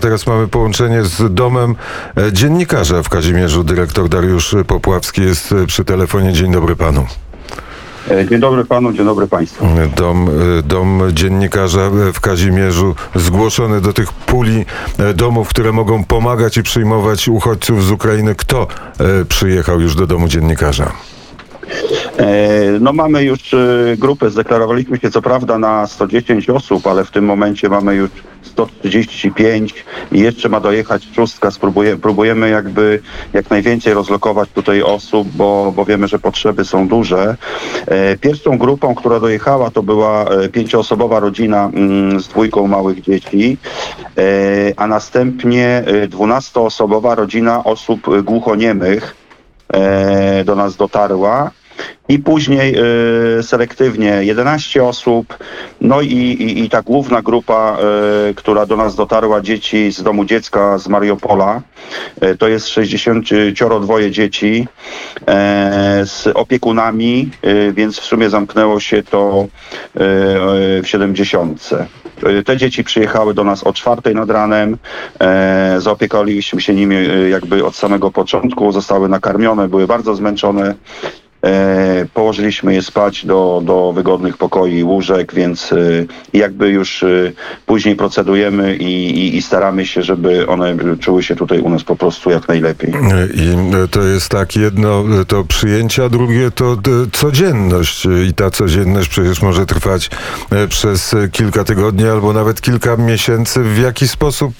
Teraz mamy połączenie z domem e, dziennikarza w Kazimierzu. Dyrektor Dariusz Popławski jest e, przy telefonie. Dzień dobry panu. E, Dzień dobry panu, dzień dobry państwu. Dom, dom dziennikarza w Kazimierzu zgłoszony do tych puli domów, które mogą pomagać i przyjmować uchodźców z Ukrainy. Kto przyjechał już do domu dziennikarza? E, No mamy już e, grupę, zdeklarowaliśmy się co prawda na 110 osób, ale w tym momencie mamy już 135 i jeszcze ma dojechać szóstka. Spróbuję, próbujemy jakby jak najwięcej rozlokować tutaj osób, bo, bo wiemy, że potrzeby są duże. E, Pierwszą grupą, która dojechała to była pięcioosobowa rodzina mm, z dwójką małych dzieci, a następnie dwunastoosobowa rodzina osób głuchoniemych do nas dotarła. I później e, selektywnie 11 osób, no i, i, i ta główna grupa, e, która do nas dotarła, dzieci z domu dziecka z Mariupola, e, to jest 62 dzieci e, z opiekunami, e, więc w sumie zamknęło się to w 70. E, Te dzieci przyjechały do nas o czwartej nad ranem. E, zaopiekowaliśmy się nimi jakby od samego początku. Zostały nakarmione, były bardzo zmęczone. E, położyliśmy je spać do, do wygodnych pokoi łóżek, więc e, jakby już e, później procedujemy i, i, i staramy się, żeby one czuły się tutaj u nas po prostu jak najlepiej. I to jest tak, jedno to przyjęcie, a drugie to codzienność. I ta codzienność przecież może trwać przez kilka tygodni albo nawet kilka miesięcy. W jaki sposób,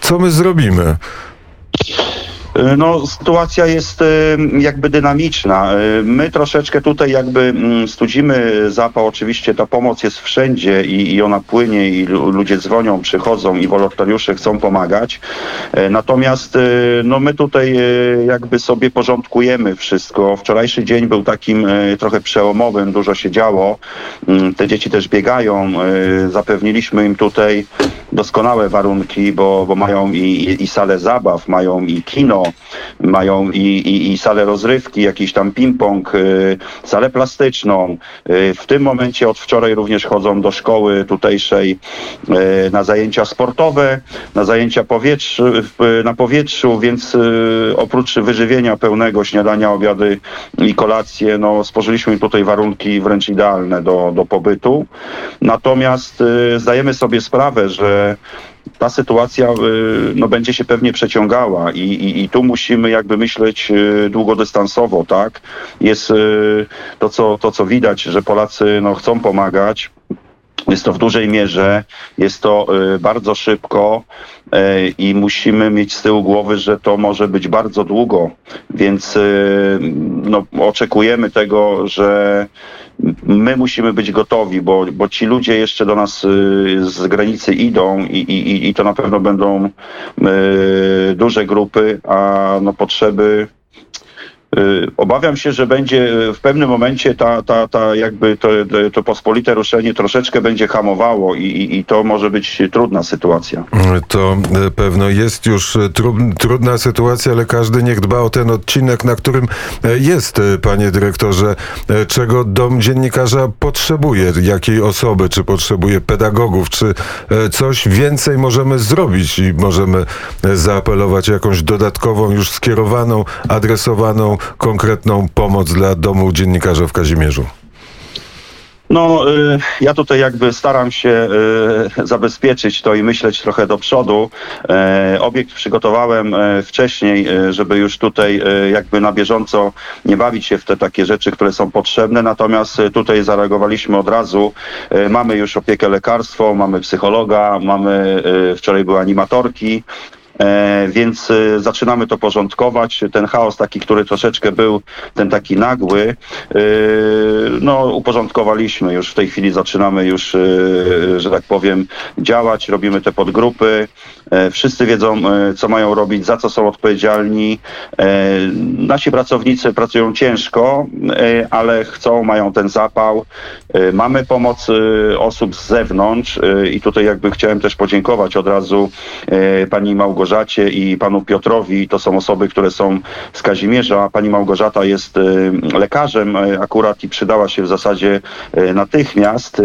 co my zrobimy? E, No, sytuacja jest e, jakby dynamiczna. E, My troszeczkę tutaj jakby mm, studzimy zapał. Oczywiście ta pomoc jest wszędzie i, i ona płynie i lu- ludzie dzwonią, przychodzą i wolontariusze chcą pomagać. Natomiast no, my tutaj jakby sobie porządkujemy wszystko. Wczorajszy dzień był takim trochę przełomowym, dużo się działo. Mm, Te dzieci też biegają. Zapewniliśmy im tutaj doskonałe warunki, bo, bo mają i, i salę zabaw, mają i kino, mają i, i, i salę rozrywki, jakiś tam ping-pong, y, salę plastyczną. Y, w tym momencie od wczoraj również chodzą do szkoły tutejszej y, na zajęcia sportowe, na zajęcia powietrz, na powietrzu, więc y, oprócz wyżywienia pełnego, śniadania, obiady i kolacje, no spożyliśmy im tutaj warunki wręcz idealne do, do pobytu. Natomiast y, zdajemy sobie sprawę, że ta sytuacja y, no, będzie się pewnie przeciągała i, i, i tu musimy jakby myśleć y, długodystansowo, tak? Jest y, to, co, to, co widać, że Polacy no, chcą pomagać. Jest to w dużej mierze, jest to y, bardzo szybko y, i musimy mieć z tyłu głowy, że to może być bardzo długo, więc y, no, oczekujemy tego, że my musimy być gotowi, bo, bo ci ludzie jeszcze do nas z granicy idą i, i, i to na pewno będą duże grupy, a no, potrzeby Obawiam się, że będzie y, w pewnym momencie ta, ta, ta jakby to, to- pospolite ruszenie troszeczkę będzie hamowało i, i, i to może być trudna sytuacja. To e, pewno jest już tru, trudna sytuacja, ale każdy niech dba o ten odcinek, na którym jest, panie dyrektorze, czego dom dziennikarza potrzebuje, jakiej osoby, czy potrzebuje pedagogów, czy coś więcej możemy zrobić i możemy zaapelować jakąś dodatkową, już skierowaną, adresowaną, konkretną pomoc dla domu dziennikarza w Kazimierzu. No, y, ja tutaj jakby staram się y, zabezpieczyć to i myśleć trochę do przodu. E, Obiekt przygotowałem wcześniej, żeby już tutaj jakby na bieżąco nie bawić się w te takie rzeczy, które są potrzebne. Natomiast tutaj zareagowaliśmy od razu. Mamy już opiekę lekarstwo, mamy psychologa, mamy, wczoraj były animatorki. E, więc e, zaczynamy to porządkować. Ten chaos taki, który troszeczkę był, ten taki nagły, e, no uporządkowaliśmy. Już w tej chwili zaczynamy już, że tak powiem, działać. Robimy te podgrupy. E, Wszyscy wiedzą, e, co mają robić, za co są odpowiedzialni. E, Nasi pracownicy pracują ciężko, ale chcą, mają ten zapał. Mamy pomoc osób z zewnątrz i tutaj jakby chciałem też podziękować od razu pani Małgorzacie i panu Piotrowi. To są osoby, które są z Kazimierza. Pani Małgorzata jest lekarzem akurat i przydała się w zasadzie natychmiast.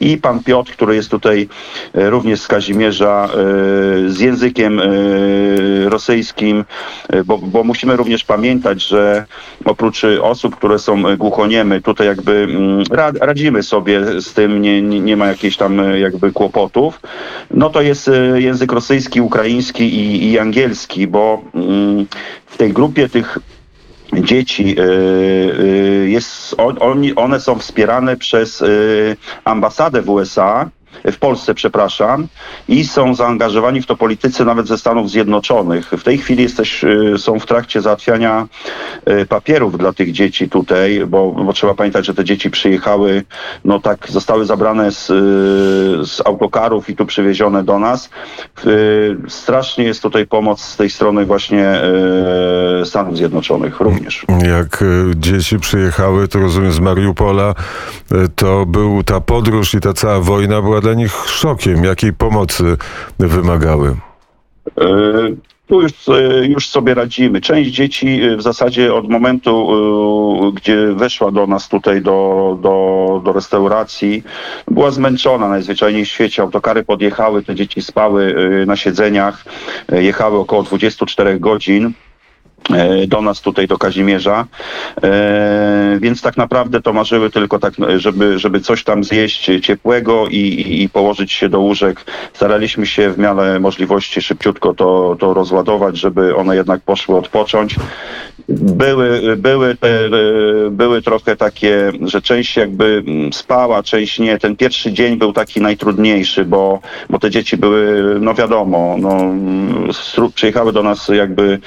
I pan Piotr, który jest tutaj również z Kazimierza, z językiem e, rosyjskim, e, bo, bo musimy również pamiętać, że oprócz osób, które są głuchoniemy, tutaj jakby mm, ra- radzimy sobie z tym, nie, nie, ma jakichś tam e, jakby kłopotów. No to jest język rosyjski, ukraiński i, i angielski, bo mm, w tej grupie tych dzieci jest, on, one są wspierane przez ambasadę w USA, w Polsce, przepraszam, i są zaangażowani w to politycy nawet ze Stanów Zjednoczonych. W tej chwili jesteś, y, są w trakcie załatwiania y, papierów dla tych dzieci tutaj, bo, bo trzeba pamiętać, że te dzieci przyjechały, no tak, zostały zabrane z, y, z autokarów i tu przywiezione do nas. Strasznie jest tutaj pomoc z tej strony właśnie Stanów Zjednoczonych również. Jak dzieci przyjechały, to rozumiem z Mariupola, to był ta podróż i ta cała wojna była dla nich szokiem. Jakiej pomocy wymagały? E, Tu już, e, już sobie radzimy. Część dzieci e, w zasadzie od momentu, gdzie weszła do nas tutaj do, do, do restauracji, była zmęczona najzwyczajniej w świecie. Autokary podjechały, te dzieci spały na siedzeniach, jechały około 24 godzin do nas tutaj do Kazimierza, e, więc tak naprawdę to marzyły tylko tak, żeby, żeby coś tam zjeść ciepłego i, i, i położyć się do łóżek. Staraliśmy się w miarę możliwości szybciutko to, to rozładować, żeby one jednak poszły odpocząć. Były, były, te, były trochę takie, że część jakby mm, spała, część nie. Ten pierwszy dzień był taki najtrudniejszy, bo, bo te dzieci były, no wiadomo, no, przyjechały do nas jakby y,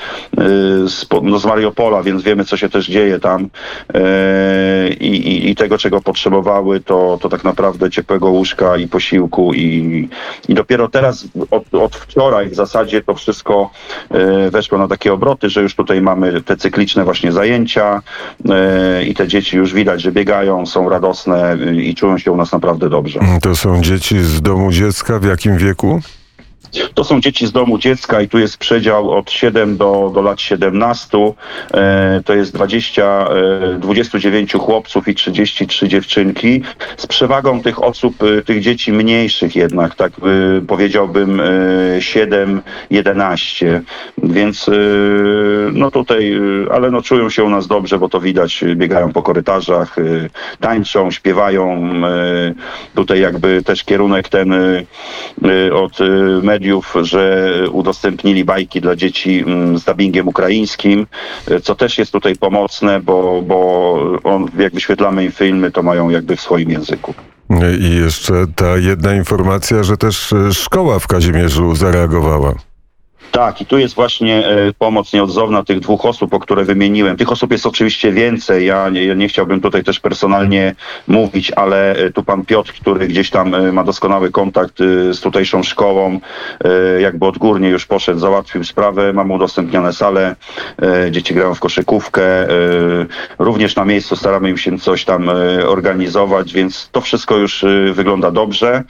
z, no, z Mariupola, więc wiemy, co się też dzieje tam e, i, i, i tego, czego potrzebowały, to, to tak naprawdę ciepłego łóżka i posiłku i, i dopiero teraz, od, od wczoraj w zasadzie to wszystko e, weszło na takie obroty, że już tutaj mamy te cykliczne właśnie zajęcia e, i te dzieci już widać, że biegają, są radosne y, i czują się u nas naprawdę dobrze. To są dzieci z domu dziecka. W jakim wieku? To są dzieci z domu dziecka i tu jest przedział od 7 do, do lat 17. E, to jest 20, e, 29 chłopców i 33 dziewczynki. Z przewagą tych osób, e, tych dzieci mniejszych jednak, tak e, powiedziałbym e, 7, 11. Więc e, no tutaj, e, ale no czują się u nas dobrze, bo to widać, e, biegają po korytarzach, e, tańczą, śpiewają. e, Tutaj jakby też kierunek ten e, e, od e, mediów, że udostępnili bajki dla dzieci mm, z dubbingiem ukraińskim, e, co też jest tutaj pomocne, bo, bo on, jak wyświetlamy im filmy, to mają jakby w swoim języku. I jeszcze ta jedna informacja, że też e, szkoła w Kazimierzu zareagowała. Tak, i tu jest właśnie e, pomoc nieodzowna tych dwóch osób, o które wymieniłem. Tych osób jest oczywiście więcej. Ja nie, nie chciałbym tutaj też personalnie mówić, ale e, tu pan Piotr, który gdzieś tam e, ma doskonały kontakt z tutejszą szkołą, jakby odgórnie już poszedł, załatwił sprawę. Mamy udostępnione sale, dzieci grają w koszykówkę. Również na miejscu staramy im się coś tam organizować, więc to wszystko już wygląda dobrze.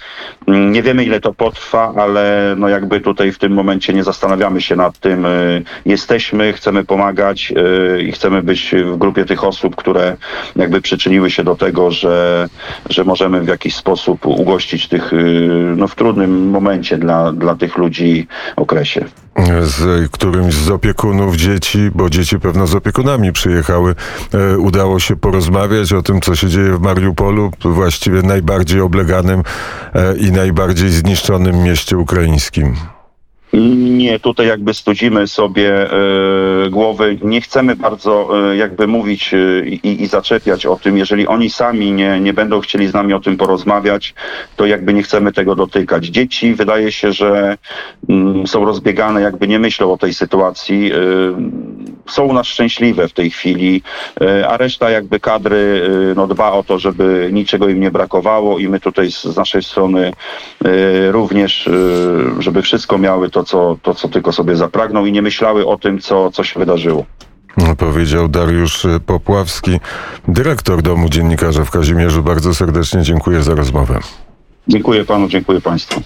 Mm, Nie wiemy ile to potrwa, ale no jakby tutaj w tym momencie nie zastanawiamy się nad tym. y, Jesteśmy, chcemy pomagać y, i chcemy być w grupie tych osób, które jakby przyczyniły się do tego, że, że możemy w jakiś sposób ugościć tych y, no w trudnym momencie dla, dla tych ludzi okresie. z którymś z opiekunów dzieci, bo dzieci pewno z opiekunami przyjechały, e, udało się porozmawiać o tym, co się dzieje w Mariupolu, właściwie najbardziej obleganym e, i najbardziej zniszczonym mieście ukraińskim. Nie, tutaj jakby studzimy sobie e, głowy. Nie chcemy bardzo e, jakby mówić e, i, i zaczepiać o tym. Jeżeli oni sami nie, nie będą chcieli z nami o tym porozmawiać, to jakby nie chcemy tego dotykać. Dzieci wydaje się, że mm, są rozbiegane, jakby nie myślą o tej sytuacji. Są u nas szczęśliwe w tej chwili, a reszta jakby kadry no, dba o to, żeby niczego im nie brakowało i my tutaj z, z naszej strony również, żeby wszystko miały to co, to, co tylko sobie zapragną i nie myślały o tym, co, co się wydarzyło. Powiedział Dariusz Popławski, dyrektor Domu Dziennikarza w Kazimierzu. Bardzo serdecznie dziękuję za rozmowę. Dziękuję panu, dziękuję państwu.